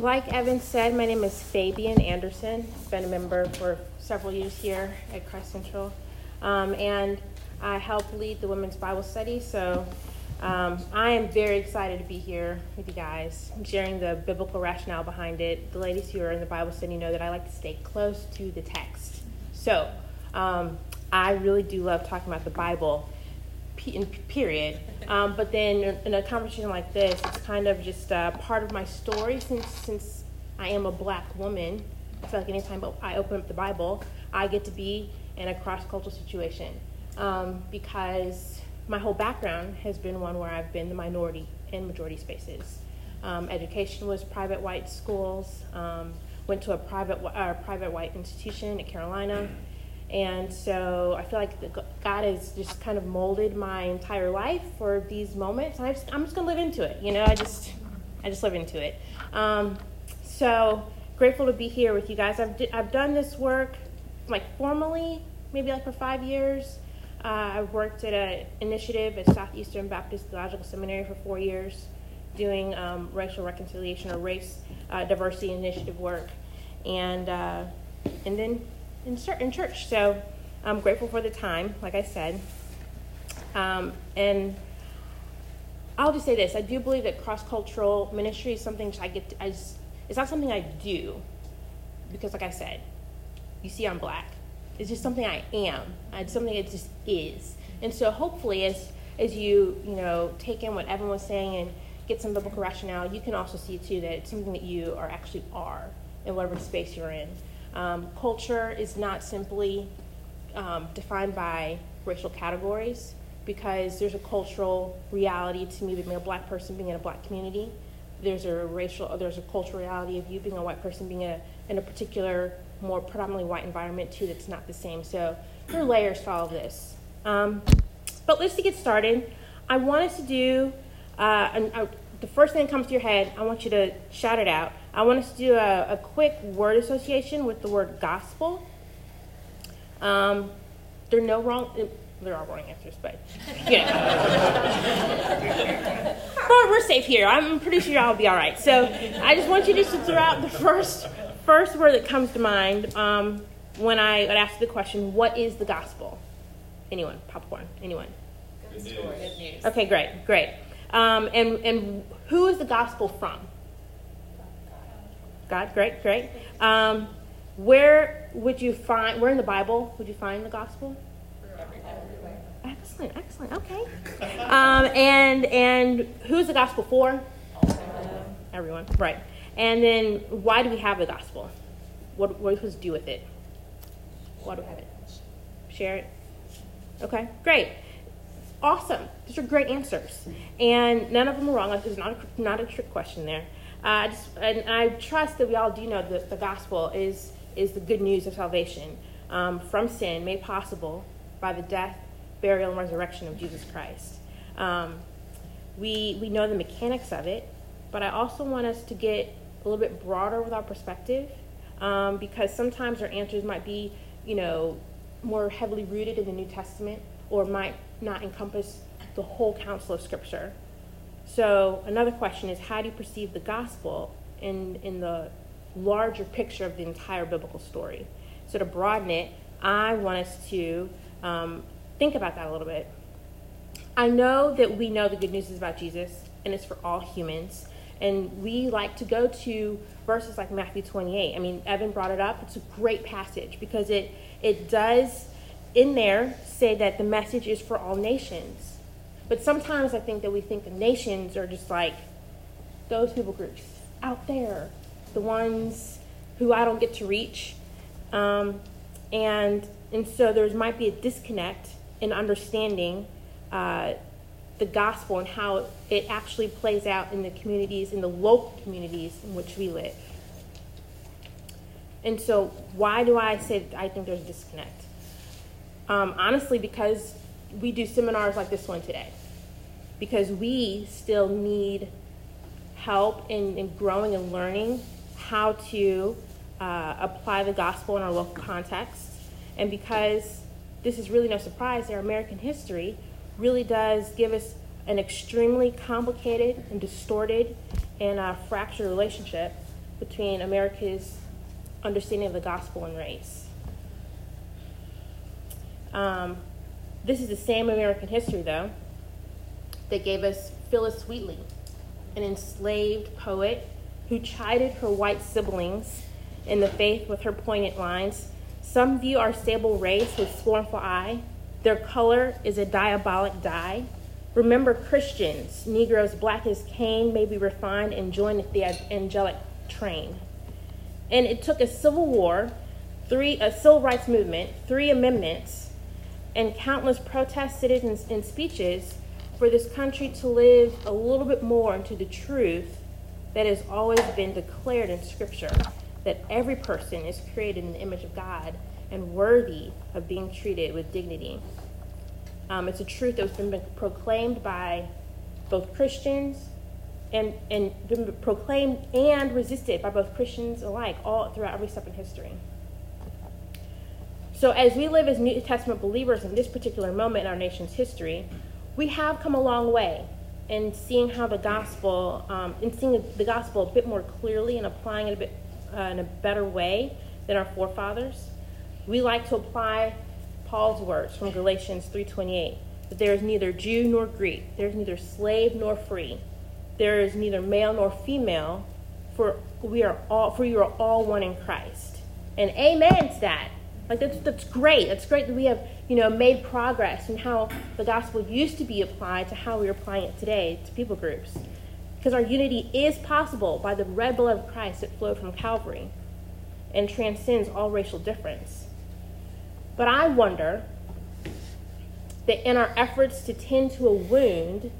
like Evan said, my name is Fabian Anderson. I've been a member for several years here at Christ Central. Um, and I help lead the women's Bible study. So um, I am very excited to be here with you guys, sharing the biblical rationale behind it. The ladies who are in the Bible study know that I like to stay close to the text. So um, I really do love talking about the Bible, period. Um, but then in a conversation like this, it's kind of just uh, part of my story since, since I am a black woman. I feel like anytime I open up the Bible, I get to be in a cross cultural situation um, because my whole background has been one where I've been the minority in majority spaces. Um, education was private white schools. Um, went to a private uh, private white institution at Carolina, and so I feel like God has just kind of molded my entire life for these moments. I just, I'm just gonna live into it. You know, I just I just live into it. Um, so grateful to be here with you guys. I've I've done this work like formally maybe like for five years. Uh, I worked at an initiative at Southeastern Baptist Theological Seminary for four years, doing um, racial reconciliation or race uh, diversity initiative work, and uh, and then in, in church. So I'm grateful for the time, like I said, um, and I'll just say this: I do believe that cross cultural ministry is something I get. To, I just, it's not something I do because, like I said, you see, I'm black. It's just something I am. It's something that just is. And so hopefully as as you, you know, take in what Evan was saying and get some biblical rationale, you can also see too that it's something that you are actually are in whatever space you're in. Um, culture is not simply um, defined by racial categories because there's a cultural reality to me being a black person being in a black community. There's a racial, there's a cultural reality of you being a white person being a, in a particular more predominantly white environment too that's not the same. So there are layers to all of this. Um, but let's get started. I wanted to do, uh, an, uh, the first thing that comes to your head, I want you to shout it out. I want us to do a, a quick word association with the word gospel. Um, there are no wrong, there are wrong answers, but yeah. we're, we're safe here. I'm pretty sure y'all will be all right. So I just want you just to throw out the first first word that comes to mind um, when I would ask the question, what is the gospel? Anyone? Popcorn? Anyone? Good news. Okay, great, great. Um, and, and who is the gospel from? God, great, great. Um, where would you find, where in the Bible would you find the gospel? Excellent, excellent, okay. Um, and, and who's the gospel for? Everyone, right. And then why do we have the gospel? What, what are we supposed to do with it? Why do we have it? Share it? Okay, great. Awesome. These are great answers. And none of them are wrong. There's not a, not a trick question there. Uh, just, and I trust that we all do know that the gospel is, is the good news of salvation um, from sin made possible by the death, burial, and resurrection of Jesus Christ. Um, we, we know the mechanics of it, but I also want us to get a little bit broader with our perspective um, because sometimes our answers might be, you know, more heavily rooted in the New Testament or might not encompass the whole counsel of Scripture. So another question is how do you perceive the gospel in, in the larger picture of the entire biblical story? So to broaden it, I want us to um, think about that a little bit. I know that we know the good news is about Jesus and it's for all humans. And we like to go to verses like Matthew 28. I mean, Evan brought it up. It's a great passage because it, it does, in there, say that the message is for all nations. But sometimes I think that we think the nations are just like those people groups out there, the ones who I don't get to reach. Um, and, and so there might be a disconnect in understanding uh, the gospel and how it actually plays out in the communities, in the local communities in which we live. And so, why do I say I think there's a disconnect? Um, honestly, because we do seminars like this one today. Because we still need help in, in growing and learning how to uh, apply the gospel in our local context. And because this is really no surprise, our American history really does give us an extremely complicated and distorted and uh, fractured relationship between America's understanding of the gospel and race. Um, this is the same American history, though, that gave us Phillis Wheatley, an enslaved poet who chided her white siblings in the faith with her poignant lines. Some view our sable race with scornful eye. Their color is a diabolic dye. Remember, Christians, Negroes black as Cain, may be refined and join the angelic train. And it took a civil war, three, a civil rights movement, three amendments, and countless protests, citizens, and speeches for this country to live a little bit more into the truth that has always been declared in Scripture that every person is created in the image of God and worthy of being treated with dignity. Um, it's a truth that has been proclaimed by both Christians and, and been proclaimed and resisted by both Christians alike all throughout every step in history. So, as we live as New Testament believers in this particular moment in our nation's history, we have come a long way in seeing how the gospel, um, in seeing the gospel a bit more clearly and applying it a bit uh, in a better way than our forefathers. We like to apply Paul's words from Galatians 3:28 that there is neither Jew nor Greek, there is neither slave nor free, there is neither male nor female, for we are all for you are all one in Christ. And amen to that. Like that's that's great. That's great that we have, you know, made progress in how the gospel used to be applied to how we're applying it today to people groups. Because our unity is possible by the red blood of Christ that flowed from Calvary and transcends all racial difference. But I wonder that in our efforts to tend to a wound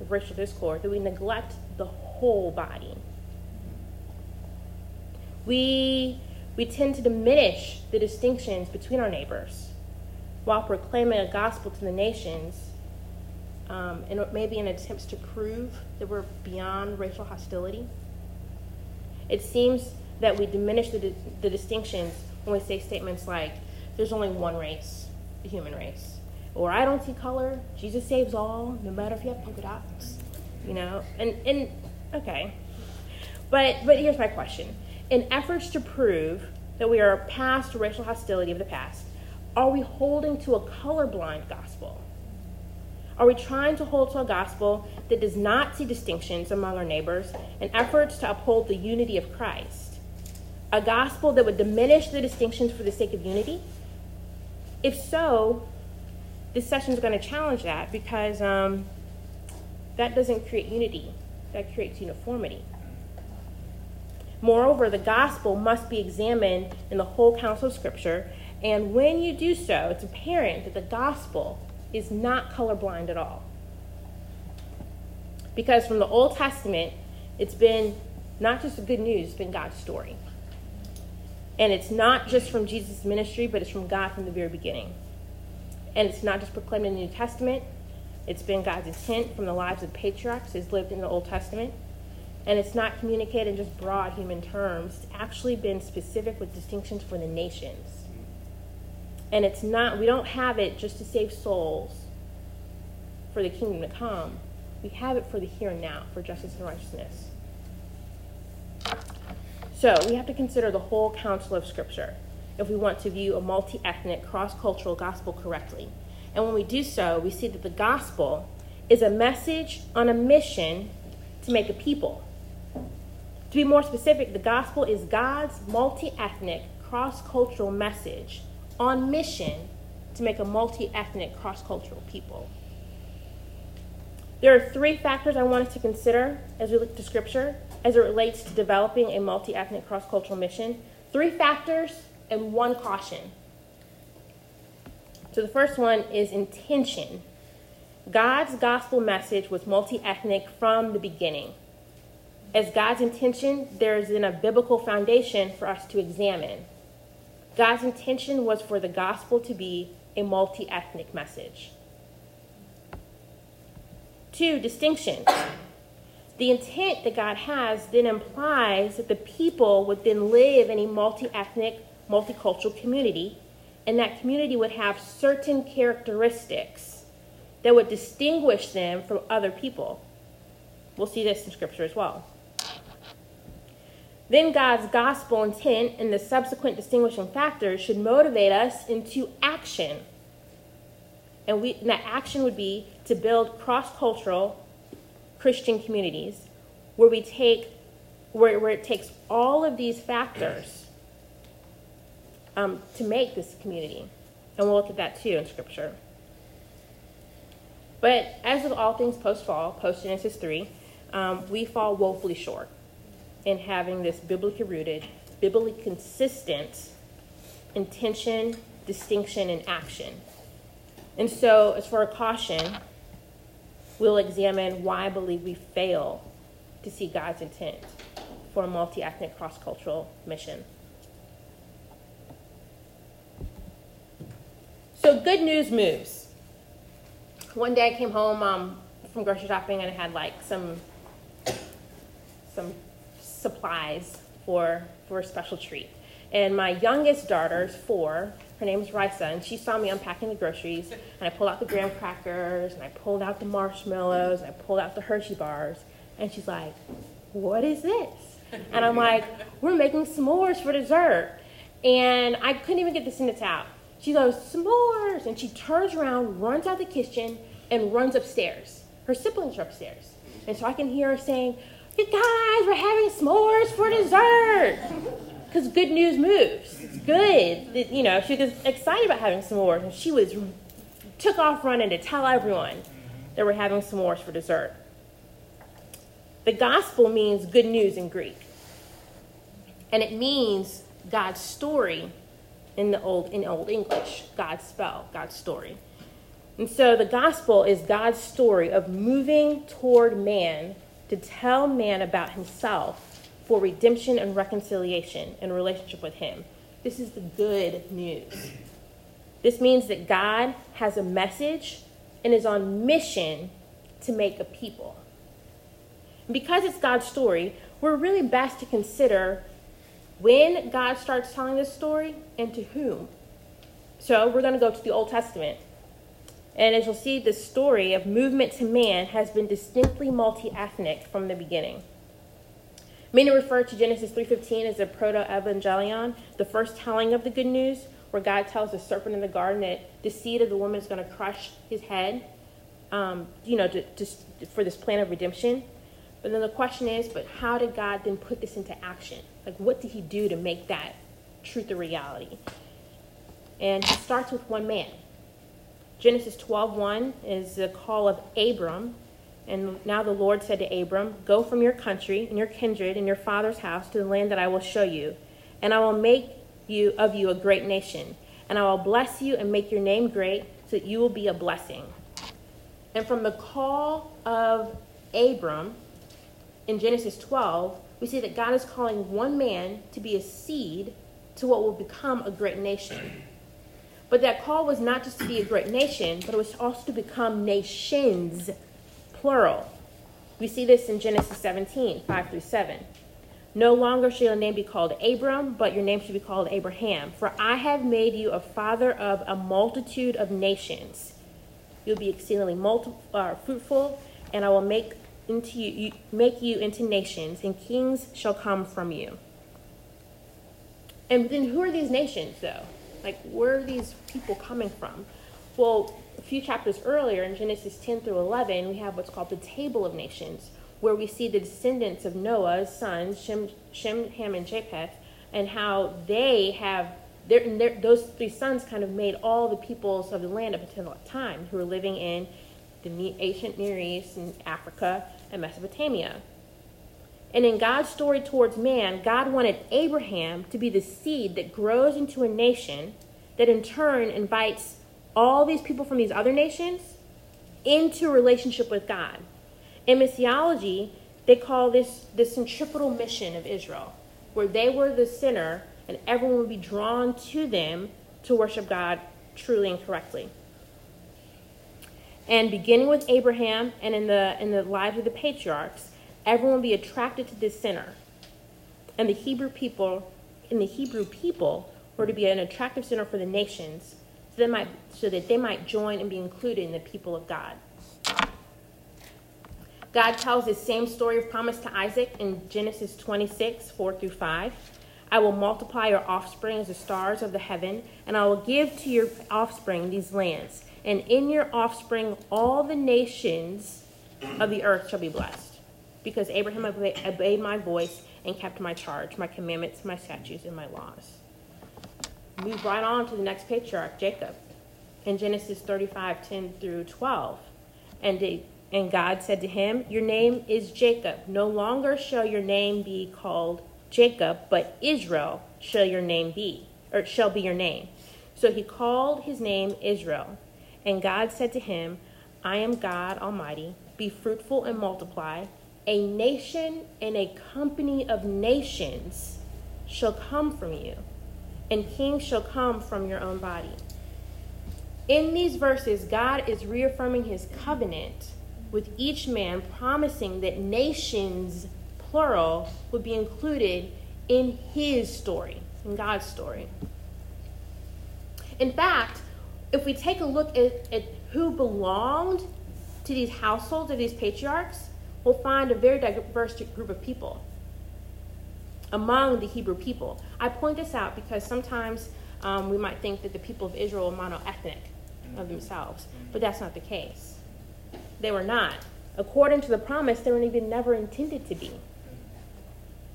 of racial discord, that we neglect the whole body. We, we tend to diminish the distinctions between our neighbors while proclaiming a gospel to the nations, um, and maybe in attempts to prove that we're beyond racial hostility. It seems that we diminish the, the distinctions when we say statements like, there's only one race, the human race. Or I don't see color. Jesus saves all, no matter if you have polka dots. You know? And and okay. But but here's my question. In efforts to prove that we are past racial hostility of the past, are we holding to a colorblind gospel? Are we trying to hold to a gospel that does not see distinctions among our neighbors in efforts to uphold the unity of Christ? A gospel that would diminish the distinctions for the sake of unity? If so, this session is going to challenge that because um, that doesn't create unity, that creates uniformity. Moreover, the gospel must be examined in the whole counsel of Scripture, and when you do so, it's apparent that the gospel is not colorblind at all. Because from the Old Testament, it's been not just the good news, it's been God's story. And it's not just from Jesus' ministry, but it's from God from the very beginning. And it's not just proclaimed in the New Testament, it's been God's intent from the lives of patriarchs as lived in the Old Testament. And it's not communicated in just broad human terms. It's actually been specific with distinctions for the nations. And it's not, we don't have it just to save souls for the kingdom to come. We have it for the here and now, for justice and righteousness. So we have to consider the whole counsel of Scripture if we want to view a multi ethnic, cross cultural gospel correctly. And when we do so, we see that the gospel is a message on a mission to make a people. To be more specific, the gospel is God's multi ethnic, cross cultural message on mission to make a multi ethnic, cross cultural people. There are three factors I want us to consider as we look to Scripture as it relates to developing a multi ethnic, cross cultural mission. Three factors and one caution. So the first one is intention. God's gospel message was multi ethnic from the beginning. As God's intention, there is then a biblical foundation for us to examine. God's intention was for the gospel to be a multi ethnic message. Two, distinction. The intent that God has then implies that the people would then live in a multi ethnic, multicultural community, and that community would have certain characteristics that would distinguish them from other people. We'll see this in Scripture as well. Then God's gospel intent and the subsequent distinguishing factors should motivate us into action. And, we, and that action would be to build cross cultural Christian communities where we take where, where it takes all of these factors um, to make this community. And we'll look at that too in Scripture. But as with all things post fall, post Genesis 3, um, we fall woefully short in having this biblically rooted, biblically consistent intention, distinction, and action. And so, as for a caution, we'll examine why I believe we fail to see God's intent for a multi ethnic, cross cultural mission. So, good news moves. One day I came home um, from grocery shopping and I had like some some supplies for for a special treat. And my youngest daughter is four. Her name is Risa, and she saw me unpacking the groceries. And I pulled out the graham crackers, and I pulled out the marshmallows, and I pulled out the Hershey bars. And she's like, "What is this?" And I'm like, "We're making s'mores for dessert." And I couldn't even get the sentence out. She goes, "S'mores!" And she turns around, runs out the kitchen, and runs upstairs. Her siblings are upstairs, and so I can hear her saying, "You guys, we're having s'mores for dessert." because good news moves. It's good. you know, she was excited about having s'mores, and she was took off running to tell everyone that we're having s'mores for dessert. The gospel means good news in Greek, and it means God's story in the old in old English. God's spell, God's story. And so the gospel is God's story of moving toward man to tell man about himself for redemption and reconciliation in relationship with Him. This is the good news. This means that God has a message and is on mission to make a people. Because it's God's story, we're really best to consider when God starts telling this story and to whom. So we're going to go to the Old Testament. And as you'll see, the story of movement to man has been distinctly multi ethnic from the beginning. Many refer to Genesis 3.15 as a proto-evangelion, the first telling of the good news, where God tells the serpent in the garden that the seed of the woman is going to crush his head, um, you know, to, to, for this plan of redemption. But then the question is, but how did God then put this into action? Like, what did he do to make that truth a reality? And he starts with one man. Genesis 12.1 is the call of Abram, and now the Lord said to Abram, Go from your country and your kindred and your father's house to the land that I will show you, and I will make you of you a great nation, and I will bless you and make your name great, so that you will be a blessing. And from the call of Abram in Genesis 12, we see that God is calling one man to be a seed to what will become a great nation. But that call was not just to be a great nation, but it was also to become nations plural. We see this in Genesis 17, 5 through 7. No longer shall your name be called Abram, but your name shall be called Abraham. For I have made you a father of a multitude of nations. You'll be exceedingly multi- uh, fruitful, and I will make into you, you, make you into nations, and kings shall come from you. And then who are these nations, though? Like, where are these people coming from? Well, a few chapters earlier in Genesis 10 through 11, we have what's called the Table of Nations, where we see the descendants of Noah's sons, Shem, Shem Ham, and Japheth, and how they have, their, their, those three sons kind of made all the peoples of the land up until that time who were living in the ancient Near East and Africa and Mesopotamia. And in God's story towards man, God wanted Abraham to be the seed that grows into a nation that in turn invites all these people from these other nations into relationship with God. In missiology, they call this the centripetal mission of Israel, where they were the center and everyone would be drawn to them to worship God truly and correctly. And beginning with Abraham and in the in the lives of the patriarchs, everyone be attracted to this center. And the Hebrew people and the Hebrew people were to be an attractive center for the nations so, they might, so that they might join and be included in the people of God. God tells this same story of promise to Isaac in Genesis 26, 4 through 5. I will multiply your offspring as the stars of the heaven, and I will give to your offspring these lands. And in your offspring, all the nations of the earth shall be blessed. Because Abraham obeyed my voice and kept my charge, my commandments, my statutes, and my laws. Move right on to the next patriarch, Jacob, in Genesis 35 10 through 12. And, they, and God said to him, Your name is Jacob. No longer shall your name be called Jacob, but Israel shall your name be, or shall be your name. So he called his name Israel. And God said to him, I am God Almighty. Be fruitful and multiply. A nation and a company of nations shall come from you, and kings shall come from your own body. In these verses, God is reaffirming his covenant with each man, promising that nations, plural, would be included in his story, in God's story. In fact, if we take a look at, at who belonged to these households of these patriarchs, we'll find a very diverse group of people among the Hebrew people. I point this out because sometimes um, we might think that the people of Israel are monoethnic of themselves. But that's not the case. They were not. According to the promise, they were even never intended to be.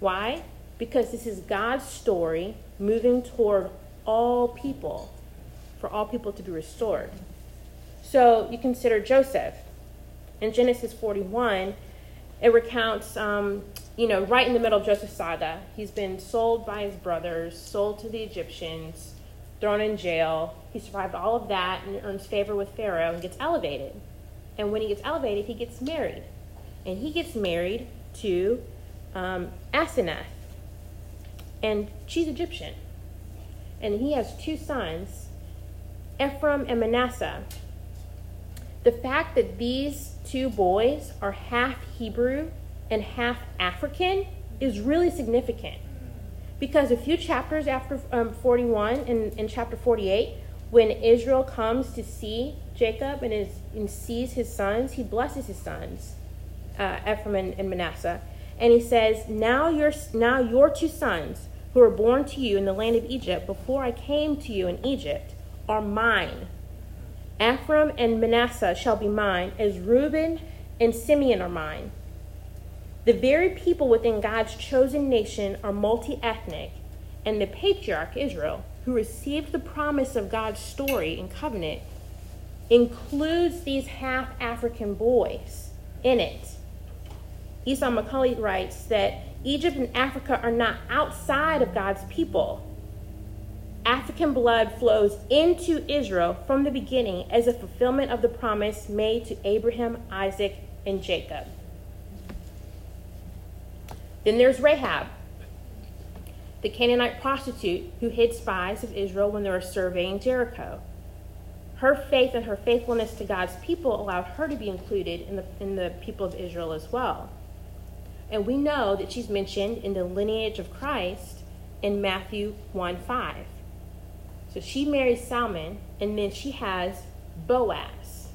Why? Because this is God's story moving toward all people, for all people to be restored. So you consider Joseph. In Genesis 41, it recounts, um, you know, right in the middle of Joseph's saga. He's been sold by his brothers, sold to the Egyptians, thrown in jail. He survived all of that and earns favor with Pharaoh and gets elevated. And when he gets elevated, he gets married. And he gets married to um, Asenath. And she's Egyptian. And he has two sons, Ephraim and Manasseh. The fact that these two boys are half Hebrew and half African is really significant because a few chapters after um, 41, in, in chapter 48, when Israel comes to see Jacob and, is, and sees his sons, he blesses his sons, uh, Ephraim and, and Manasseh. And he says, now your, now your two sons, who were born to you in the land of Egypt before I came to you in Egypt, are mine. Ephraim and Manasseh shall be mine, as Reuben and Simeon are mine. The very people within God's chosen nation are multi ethnic, and the patriarch Israel, who received the promise of God's story and covenant, includes these half African boys in it. Esau McCaulley writes that Egypt and Africa are not outside of God's people. African blood flows into Israel from the beginning as a fulfillment of the promise made to Abraham, Isaac, and Jacob. Then there's Rahab, the Canaanite prostitute who hid spies of Israel when they were surveying Jericho. Her faith and her faithfulness to God's people allowed her to be included in the, in the people of Israel as well. And we know that she's mentioned in the lineage of Christ in Matthew 1 5. So she marries Salmon, and then she has Boaz.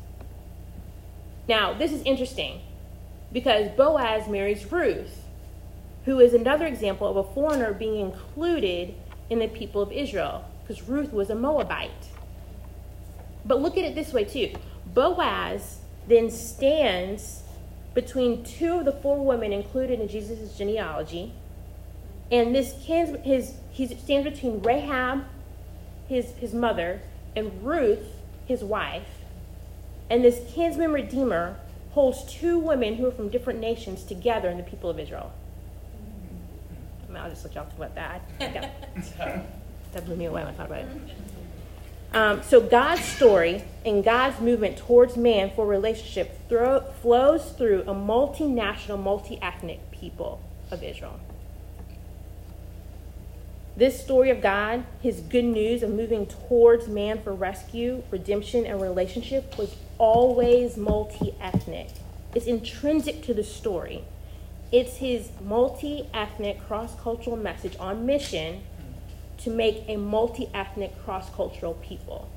Now, this is interesting because Boaz marries Ruth, who is another example of a foreigner being included in the people of Israel, because Ruth was a Moabite. But look at it this way, too. Boaz then stands between two of the four women included in Jesus' genealogy. And this his, he stands between Rahab, his, his mother, and Ruth, his wife. And this kinsman redeemer holds two women who are from different nations together in the people of Israel. I mean, I'll just let y'all think about that. that blew me away when I thought about it. Um, so God's story and God's movement towards man for relationship thro- flows through a multinational, multi-ethnic people of Israel. This story of God, his good news of moving towards man for rescue, redemption, and relationship was always multi ethnic. It's intrinsic to the story. It's his multi ethnic, cross cultural message on mission to make a multi ethnic, cross cultural people.